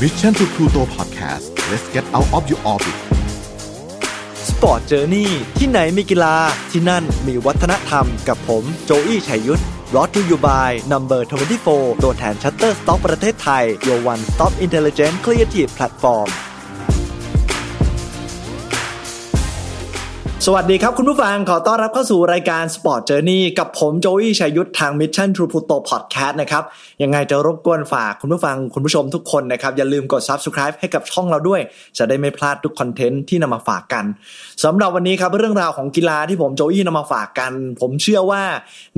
Mission to Pluto Podcast let's get out of your orbit Sport Journey ที่ไหนมีกีฬาที่นั่นมีวัฒนธรรมกับผมโจวี่ชัยยุทธ brought to you by Number 24 ตัวแทน Shutterstock ประเทศไทย your one-stop intelligent creative platform สวัสดีครับคุณผู้ฟังขอต้อนรับเข้าสู่รายการ Sport Journey กับผมโจวี่ชัยยุทธทาง Mission to Pluto Podcast นะครับยังไงจะรบกวนฝากคุณผู้ฟังคุณผู้ชมทุกคนนะครับอย่าลืมกด Subscribe ให้กับช่องเราด้วย จะได้ไม่พลาดทุกคอนเทนต์ที่นำมาฝากกันสำหรับวันนี้ครับเรื่องราวของกีฬาที่ผมโจวี่นำมาฝากกัน ผมเชื่อว่า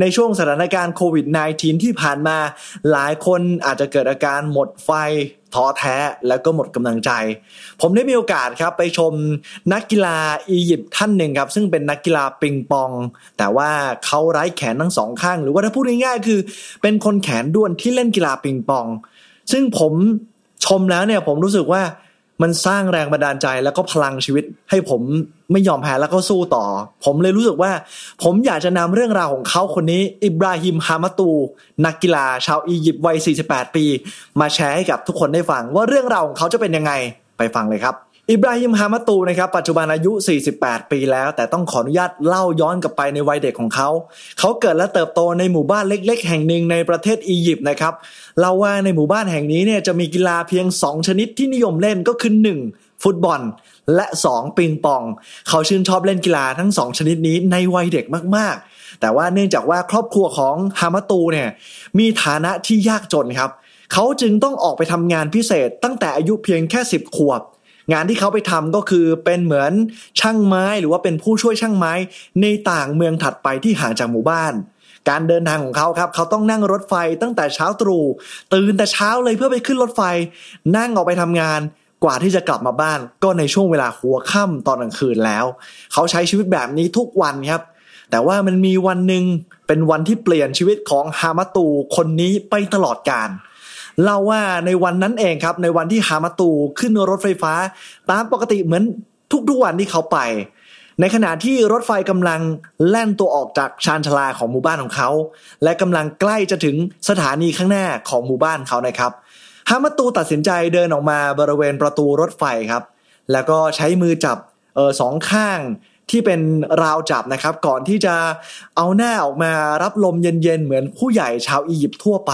ในช่วงสถานการณ์โควิด -19 ที่ผ่านมา หลายคนอาจจะเกิดอาการหมดไฟ ท้อแท้แล้วก็หมดกำลังใจ ผมได้มีโอกาสครับไปชมนักกีฬาอียิปต์ท่านหนึ่งครับ ซึ่งเป็นนักกีฬาปิงปอง แต่ว่าเขาไร้แขนทั้งสองข้าง หรือว่าถ้าพูดง่ายๆคือ เป็นคนแขนด้วนที่เล่นกีฬาปิงปอง ซึ่งผมชมแล้วเนี่ยผมรู้สึกว่า มันสร้างแรงบันดาลใจแล้วก็พลังชีวิต ให้ผมไม่ยอมแพ้แล้วก็สู้ต่อ ผมเลยรู้สึกว่า ผมอยากจะนำเรื่องราวของเขาคนนี้อิบราฮิมฮามาตู นักกีฬาชาวอียิปต์วัย 48 ปี มาแชร์ให้กับทุกคนได้ฟังว่าเรื่องราวของเขาจะเป็นยังไงไปฟังเลยครับ อิบราฮิมฮามาตูนะครับปัจจุบันอายุ 48 ปีแล้ว แต่ต้องขออนุญาตเล่าย้อนกลับไปในวัยเด็กของเขา เขาเกิดและเติบโตในหมู่บ้านเล็ก ๆ แห่งหนึ่งในประเทศอียิปต์นะครับเล่าว่าในหมู่บ้านแห่งนี้เนี่ยจะมีกีฬาเพียง 2 ชนิดที่นิยมเล่นก็คือ 1. ฟุตบอล และ 2. ปิงปอง เขาชื่นชอบเล่นกีฬาทั้ง 2 ชนิดนี้ในวัยเด็กมากๆ แต่ว่าเนื่องจากว่าครอบครัวของฮามาตูเนี่ยมีฐานะที่ยากจนครับ เขาจึงต้องออกไปทำงานพิเศษตั้งแต่อายุเพียงแค่ 10 ขวบ งานที่เขาไปทำก็คือเป็นเหมือนช่างไม้หรือว่าเป็นผู้ช่วยช่างไม้ในต่างเมืองถัดไปที่ห่างจากหมู่บ้าน การเดินทางของเขาครับ เขาต้องนั่งรถไฟตั้งแต่เช้าตรู่ตื่นแต่เช้าเลยเพื่อไปขึ้นรถไฟ นั่งออกไปทำงานกว่าที่จะกลับมาบ้าน ก็ในช่วงเวลาหัวค่ำตอนกลางคืนแล้ว เขาใช้ชีวิตแบบนี้ทุกวันครับแต่ว่ามันมีวันหนึ่งเป็นวันที่เปลี่ยนชีวิตของฮามาตูคนนี้ไปตลอดกาล เล่าว่าในวันนั้นเองครับ ในวันที่ฮามาตูขึ้นรถไฟฟ้า ตามปกติเหมือนทุกๆวันที่เขาไป ในขณะที่รถไฟกำลังแล่นตัวออกจากชานชาลาของหมู่บ้านของเขา และกำลังใกล้จะถึงสถานีข้างหน้าของหมู่บ้านเขานะครับฮามาตูตัดสินใจเดินออกมาบริเวณประตูรถไฟครับ แล้วก็ใช้มือจับเออสองข้าง ที่เป็นราวจับนะครับ ก่อนที่จะเอาหน้าออกมารับลมเย็นๆ เหมือนผู้ใหญ่ชาวอียิปต์ทั่วไป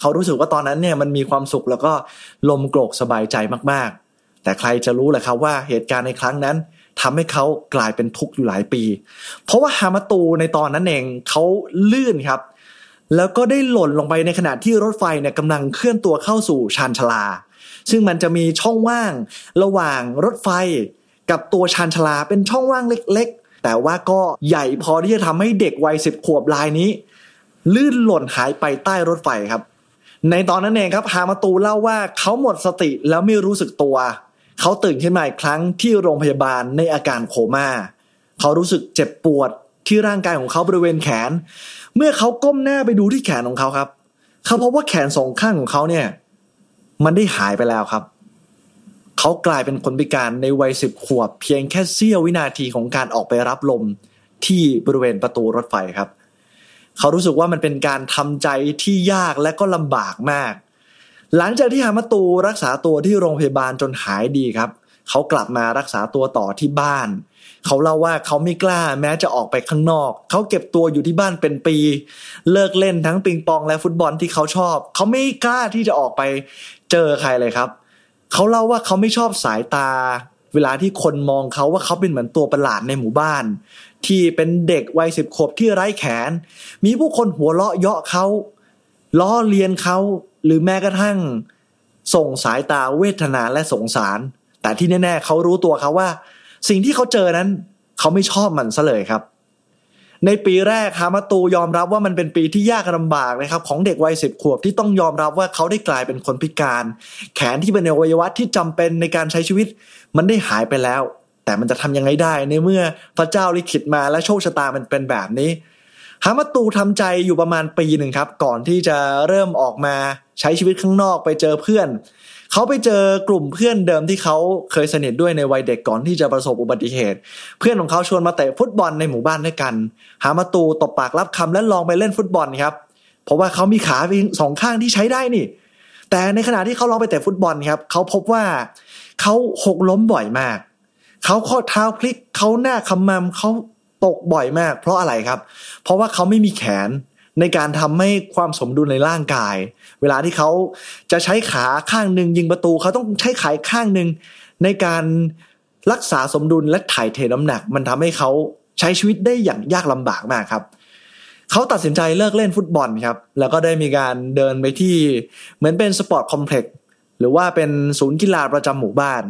เขารู้สึกว่าตอนนั้นเนี่ยมันมีความสุขแล้วก็ลมโกรกสบายใจมากๆ แต่ใครจะรู้แหละครับว่าเหตุการณ์ในครั้งนั้นทำให้เขากลายเป็นทุกข์อยู่หลายปี เพราะว่าฮามาตูในตอนนั้นเองเขาลื่นครับ แล้วก็ได้หล่นลงไปในขณะที่รถไฟเนี่ยกำลังเคลื่อนตัวเข้าสู่ชานชาลา ซึ่งมันจะมีช่องว่างระหว่างรถไฟ กับตัวชานชลาเป็นช่องว่างเล็กๆ แต่ว่าก็ใหญ่พอที่จะทำให้เด็กวัยสิบขวบรายนี้ ลื่นหล่นหายไปใต้รถไฟครับ ในตอนนั้นเองครับฮามาตูเล่าว่าเขาหมดสติแล้วไม่รู้สึกตัว เขาตื่นขึ้นมาอีกครั้งที่โรงพยาบาลในอาการโคม่าเขารู้สึกเจ็บปวดที่ร่างกายของเขาบริเวณแขน เมื่อเขาก้มหน้าไปดูที่แขนของเขาครับ เขาพบว่าแขนสองข้างของเขาเนี่ย มันได้หายไปแล้วครับ เขากลายเป็นคนพิการในวัยสิบขวบ เพียงแค่เสี้ยววินาทีของการออกไปรับลมที่บริเวณประตูรถไฟครับ เขารู้สึกว่ามันเป็นการทำใจที่ยากและก็ลำบากมาก หลังจากที่ฮามาตูรักษาตัวที่โรงพยาบาลจนหายดีครับ เขากลับมารักษาตัวต่อที่บ้าน เขาเล่าว่าเขาไม่กล้าแม้จะออกไปข้างนอก เขาเก็บตัวอยู่ที่บ้านเป็นปี เลิกเล่นทั้งปิงปองและฟุตบอลที่เขาชอบ เขาไม่กล้าที่จะออกไปเจอใครเลยครับ เขาเล่าว่าเขาไม่ชอบสายตา เวลาที่คนมองเขาว่าเขาเป็นเหมือนตัวประหลาดในหมู่บ้าน ที่เป็นเด็กวัยสิบขวบที่ไร้แขน มีผู้คนหัวเราะเยาะเขาล้อเลียนเขาหรือแม้กระทั่ง ส่งสายตาเวทนาและสงสาร แต่ที่แน่ ๆเขารู้ตัวเขาว่า สิ่งที่เขาเจอนั้น เขาไม่ชอบมันซะเลยครับ ในปีแรกฮามาตูยอมรับว่ามันเป็นปีที่ยากลำบากนะครับของเด็กวัยสิบขวบที่ต้องยอมรับว่าเขาได้กลายเป็นคนพิการ แขนที่เป็นอวัยวะที่จำเป็นในการใช้ชีวิต มันได้หายไปแล้ว แต่มันจะทำยังไงได้ในเมื่อพระเจ้าลิขิตมาและโชคชะตามันเป็นแบบนี้ฮามาตูทำใจอยู่ประมาณปีหนึ่งครับ ก่อนที่จะเริ่มออกมาใช้ชีวิตข้างนอกไปเจอเพื่อน เขาไปเจอกลุ่มเพื่อนเดิมที่เขาเคยสนิทด้วยในวัยเด็กก่อนที่จะประสบอุบัติเหตุ เพื่อนของเขาชวนมาเตะฟุตบอลในหมู่บ้านด้วยกันฮามาตูตบปากรับคำและลองไปเล่นฟุตบอลครับ เพราะว่าเขามีขาเพียงสองข้างที่ใช้ได้นี่ แต่ในขณะที่เขาลองไปเตะฟุตบอลครับเขาพบว่าเขาหกล้มบ่อยมาก เขาข้อเท้าพลิกเขาหน้าคำมำเขาตกบ่อยมาก เพราะอะไรครับ เพราะว่าเขาไม่มีแขน ในการทำให้ความสมดุลในร่างกาย เวลาที่เขาจะใช้ขาข้างหนึ่งยิงประตูเขาต้องใช้ขาข้างหนึ่งในการรักษาสมดุลและถ่ายเทน้ำหนัก มันทำให้เขาใช้ชีวิตได้อย่างยากลำบากมากครับเขาตัดสินใจเลิกเล่นฟุตบอลครับ แล้วก็ได้มีการเดินไปที่เหมือนเป็น sport complex หรือว่าเป็นศูนย์กีฬาประจำหมู่บ้าน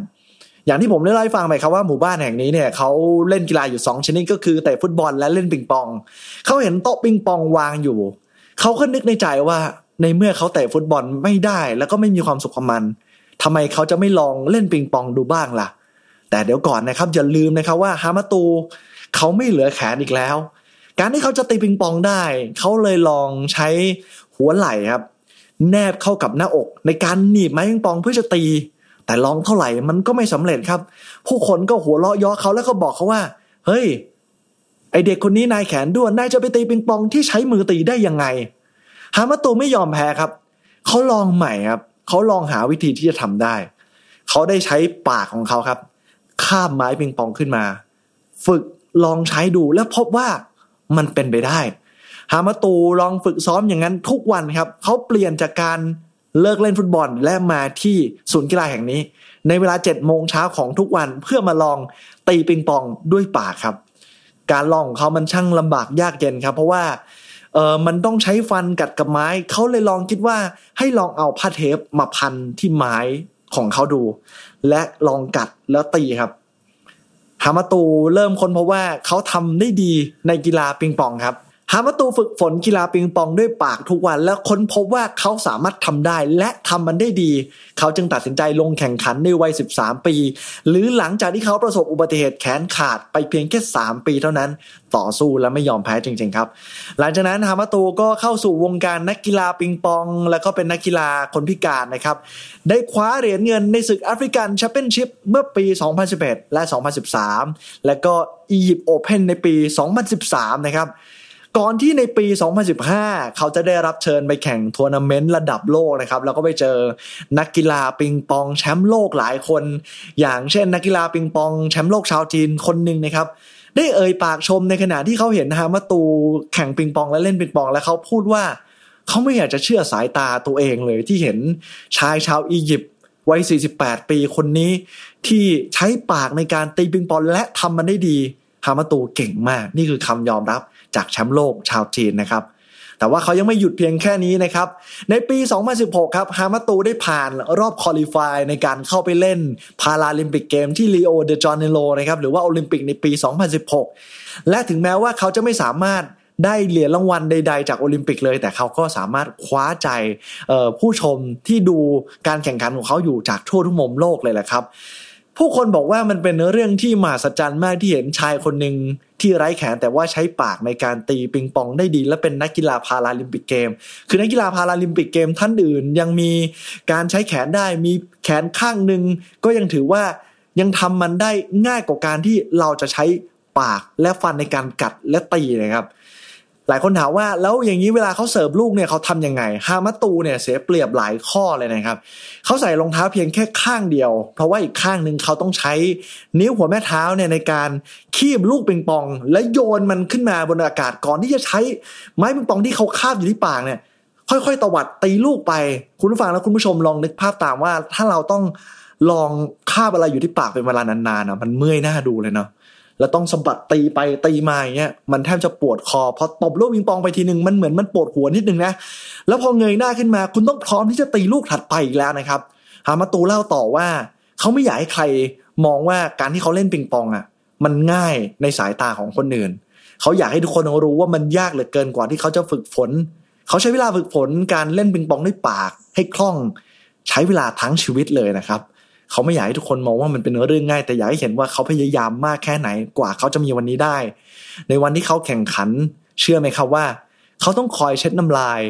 อย่างที่ผมได้เล่าให้ฟังไปครับว่าหมู่บ้านแห่งนี้เนี่ยเขาเล่นกีฬาอยู่ 2 ชนิดก็คือเตะฟุตบอลและเล่นปิงปอง เขาเห็นโต๊ะปิงปองวางอยู่ เขาก็นึกในใจว่าในเมื่อเขาเตะฟุตบอลไม่ได้แล้วก็ไม่มีความสุขกับมันทำไมเขาจะไม่ลองเล่นปิงปองดูบ้างล่ะ แต่เดี๋ยวก่อนนะครับอย่าลืมนะครับว่าฮามาตูเขาไม่เหลือแขนอีกแล้ว การที่เขาจะตีปิงปองได้ เขาเลยลองใช้หัวไหล่ครับ แนบเข้ากับหน้าอก ในการหนีบไม้ปิงปองเพื่อจะตี แต่ลองเท่าไหร่มันก็ไม่สำเร็จครับ ผู้คนก็หัวเราะย้อเขาแล้วก็บอกเขาว่า เฮ้ย ไอเด็กคนนี้นายแขนด้วนนายจะไปตีปิงปองที่ใช้มือตีได้ยังไง ฮามาตูไม่ยอมแพ้ครับ เขาลองใหม่ครับเขาลองหาวิธีที่จะทำได้ เขาได้ใช้ปากของเขาครับข้ามไม้ปิงปองขึ้นมา ฝึกลองใช้ดูแล้วพบว่ามันเป็นไปได้ ฮามาตูลองฝึกซ้อมอย่างนั้นทุกวันครับ เขาเปลี่ยนจากการ เลิกเล่นฟุตบอลและมาที่ศูนย์กีฬาแห่งนี้ ในเวลาเจ็ดโมงเช้าของทุกวันเพื่อมาลองตีปิงปองด้วยปากครับ การลองของเขามันช่างลำบากยากเย็นครับ เพราะว่าเออมันต้องใช้ฟันกัดกับไม้ เขาเลยลองคิดว่าให้ลองเอาผ้าเทปมาพันที่ไม้ของเขาดู และลองกัดแล้วตีครับฮามาตูเริ่มค้นพบว่าเขาทำได้ดีในกีฬาปิงปองครับ ฮามาตูฝึกฝนกีฬาปิงปองด้วยปากทุกวัน แล้วค้นพบว่าเขาสามารถทำได้และทำมันได้ดี เขาจึงตัดสินใจลงแข่งขันในวัย 13 ปี หรือหลังจากที่เขาประสบอุบัติเหตุแขนขาดไปเพียงแค่ 3 ปีเท่านั้น ต่อสู้และไม่ยอมแพ้จริง ๆ ครับ หลังจากนั้นฮามาตูก็เข้าสู่วงการนักกีฬาปิงปอง แล้วก็เป็นนักกีฬาคนพิการนะครับ ได้คว้าเหรียญเงินในศึก African Championship เมื่อปี 2011 และ 2013 และก็ Egypt Open ในปี 2013 นะครับ ก่อนที่ในปี 2015 เขาจะได้รับเชิญไปแข่งทัวร์นาเมนต์ระดับโลกนะครับ แล้วก็ไปเจอนักกีฬาปิงปองแชมป์โลกหลายคน อย่างเช่นนักกีฬาปิงปองแชมป์โลกชาวจีนคนหนึ่งนะครับ ได้เอ่ยปากชมในขณะที่เขาเห็นฮามาตูแข่งปิงปองและเล่นปิงปอง แล้วเขาพูดว่าเขาไม่อยากจะเชื่อสายตาตัวเองเลยที่เห็นชายชาวอียิปต์วัย 48 ปีคนนี้ ที่ใช้ปากในการตีปิงปองและทำมันได้ดี ฮามาตูเก่งมาก นี่คือคำยอมรับจากแชมป์โลกชาวจีนนะครับแต่ว่าเขายังไม่หยุดเพียงแค่นี้นะครับ ในปี 2016 ครับ ฮามาตูได้ผ่านรอบ qualify ในการเข้าไปเล่น Paralympic Game ที่ริโอเดจาเนโรนะครับ หรือว่าโอลิมปิกในปี 2016 และถึงแม้ว่าเขาจะไม่สามารถได้เหรียญรางวัลใด ๆ จากโอลิมปิกเลย แต่เขาก็สามารถคว้าใจผู้ชมที่ดูการแข่งขันของเขาอยู่จากทั่วทุกมุมโลกเลยแหละครับ ผู้คนบอกว่ามันเป็นเรื่องที่มหัศจรรย์มากที่เห็นชายคนหนึ่งที่ไร้แขนแต่ว่าใช้ปากในการตีปิงปองได้ดี และเป็นนักกีฬา Paralympic Game คือนักกีฬาพาราลิมปิกเกมท่านอื่นยังมีการใช้แขนได้มีแขนข้างหนึ่งก็ยังถือว่ายังทำมันได้ง่ายกว่าการที่เราจะใช้ปากและฟันในการกัดและตีนะครับ หลายคนถามว่าแล้วอย่างนี้เวลาเขาเสิร์ฟลูกเนี่ยเขาทำยังไง ฮามาตูเนี่ยเสียเปรียบหลายข้อเลยนะครับเขาใส่รองเท้าเพียงแค่ข้างเดียว เพราะว่าอีกข้างหนึ่งเขาต้องใช้นิ้วหัวแม่เท้าเนี่ยในการคีบลูกปิงปอง และโยนมันขึ้นมาบนอากาศก่อนที่จะใช้ไม้ปิงปองที่เขาคาบอยู่ที่ปากเนี่ยค่อยๆตวัดตีลูกไป คุณผู้ฟังและคุณผู้ชมลองนึกภาพตามว่า ถ้าเราต้องลองคาบอะไรอยู่ที่ปากเป็นเวลานานๆนะมันเมื่อยหน้าดูเลยเนาะ แล้วต้องสะบัดตีไปตีมาอย่างเงี้ยมันแทบจะปวดคอพอตบลูกปิงปองไปทีหนึ่งมันเหมือนมันปวดหัวนิดนึงนะแล้วพอเงยหน้าขึ้นมาคุณต้องพร้อมที่จะตีลูกถัดไปอีกแล้วนะครับฮามาตูเล่าต่อว่าเขาไม่อยากให้ใครมองว่าการที่เขาเล่นปิงปองอะ มันง่ายในสายตาของคนอื่นเขาอยากให้ทุกคนรู้ว่ามันยากเหลือเกินกว่าที่เขาจะฝึกฝนเขาใช้เวลาฝึกฝนการเล่นปิงปองด้วยปากให้คล่อง ใช้เวลาทั้งชีวิตเลยนะครับ เขาไม่อยากให้ทุกคนมองว่ามันเป็นเรื่องง่าย แต่อยากให้เห็นว่าเขาพยายามมากแค่ไหนกว่าเขาจะมีวันนี้ได้ ในวันที่เขาแข่งขัน เชื่อไหมครับว่า เขาต้องคอยเช็ดน้ำลาย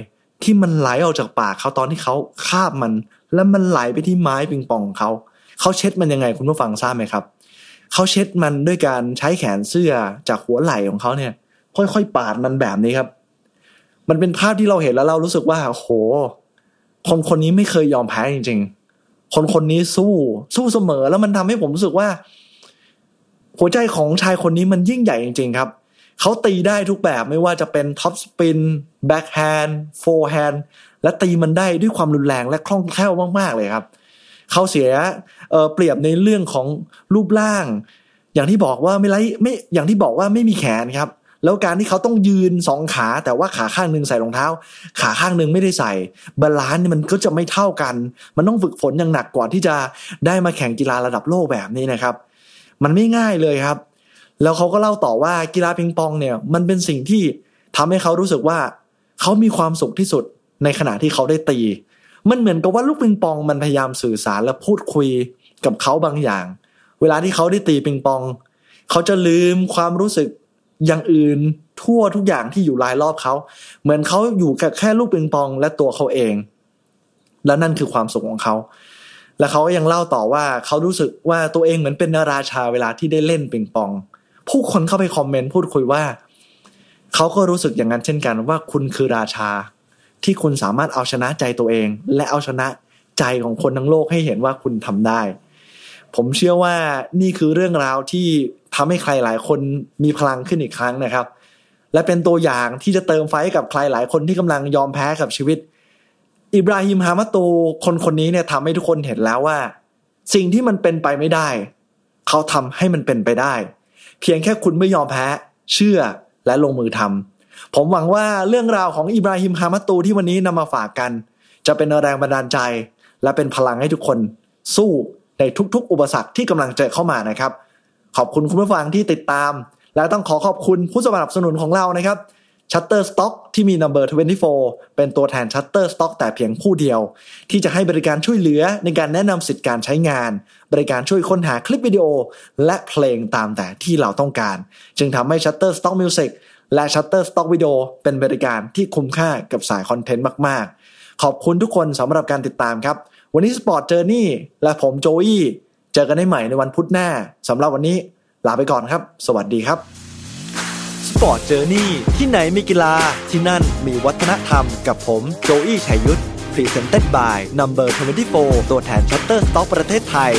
ที่มันไหลออกจากปากเขาตอนที่เขาคาบมัน แล้วมันไหลไปที่ไม้ปิงปองของเขาเขาเช็ดมันยังไงคุณผู้ฟังทราบไหมครับเขาเช็ดมันด้วยการใช้แขนเสื้อจากหัวไหล่ของเขาเนี่ย ค่อยๆปาดมันแบบนี้ครับ มันเป็นภาพที่เราเห็นแล้วเรารู้สึกว่าโหคนคนนี้ไม่เคยยอมแพ้จริง ๆ คนคนนี้สู้สู้เสมอแล้วมันทำให้ผมรู้สึกว่า หัวใจของชายคนนี้มันยิ่งใหญ่จริง ๆ ครับ เขาตีได้ทุกแบบไม่ว่าจะเป็นท็อปสปินbackhand forehand และตีมันได้ด้วยความรุนแรงและคล่องแคล่วมากๆเลยครับ เขาเสียเปรียบในเรื่องของรูปร่าง อย่างที่บอกว่าไม่ไรไม่อย่างที่บอกว่าไม่มีแขนครับ แล้วการที่เขาต้องยืนสองขา แต่ว่าขาข้างหนึ่งใส่รองเท้า ขาข้างหนึ่งไม่ได้ใส่ balance มันก็จะไม่เท่ากัน มันต้องฝึกฝนอย่างหนักกว่าที่จะได้มาแข่งกีฬาระดับโลกแบบนี้นะครับ มันไม่ง่ายเลยครับ แล้วเขาก็เล่าต่อว่ากีฬาปิงปองเนี่ย มันเป็นสิ่งที่ทำให้เขารู้สึกว่าเขามีความสุขที่สุดในขณะที่เขาได้ตี มันเหมือนกับว่าลูกปิงปองมันพยายามสื่อสารและพูดคุยกับเขาบางอย่าง เวลาที่เขาได้ตีปิงปอง เขาจะลืมความรู้สึก อย่างอื่นทั่วทุกอย่างที่อยู่รายรอบเขา เหมือนเขาอยู่กับแค่ลูกปิงปองและตัวเขาเอง และนั่นคือความสุขของเขา และเขาก็ยังเล่าต่อว่าเขารู้สึกว่าตัวเองเหมือนเป็นราชาเวลาที่ได้เล่นปิงปอง ผู้คนเข้าไปคอมเมนต์พูดคุยว่า เขาก็รู้สึกอย่างนั้นเช่นกันว่าคุณคือราชา ที่คุณสามารถเอาชนะใจตัวเอง และเอาชนะใจของคนทั้งโลกให้เห็นว่าคุณทำได้ ผมเชื่อว่านี่คือเรื่องราวที่ ทำให้ใครหลายคนมีพลังขึ้นอีกครั้งนะครับ และเป็นตัวอย่างที่จะเติมไฟให้กับใครหลายคนที่กำลังยอมแพ้กับชีวิต อิบราฮิมฮามาตูคนคนนี้เนี่ยทำให้ทุกคนเห็นแล้วว่า สิ่งที่มันเป็นไปไม่ได้ เขาทำให้มันเป็นไปได้ เพียงแค่คุณไม่ยอมแพ้ เชื่อและลงมือทำผมหวังว่าเรื่องราวของอิบราฮิมฮามาตูที่วันนี้นำมาฝากกัน จะเป็นแรงบันดาลใจ และเป็นพลังให้ทุกคน สู้ในทุกๆ อุปสรรคที่กำลังเจอเข้ามานะครับ ขอบคุณคุณผู้ฟังที่ติดตาม และต้องขอขอบคุณผู้สนับสนุนของเรานะครับ Shutterstock ที่มี Number 24 เป็นตัวแทน Shutterstock แต่เพียงผู้เดียว ที่จะให้บริการช่วยเหลือในการแนะนำสิทธิการใช้งาน บริการช่วยค้นหาคลิปวิดีโอ และเพลงตามแต่ที่เราต้องการ จึงทำให้ Shutterstock Music และ Shutterstock Video เป็นบริการที่คุ้มค่ากับสายคอนเทนต์มาก ๆ ขอบคุณทุกคนสำหรับการติดตามครับ วันนี้ Sport Journey และผมโจอี้ เจอกันได้ใหม่ในวันพุธหน้าสำหรับวันนี้ลาไปก่อนครับ สวัสดีครับ Sport Journey ที่ไหนมีกีฬาที่นั่นมีวัฒนธรรมกับผมโจอี้ชัยยุทธ Presented by Number 24 ตัวแทน Shutterstock ประเทศไทย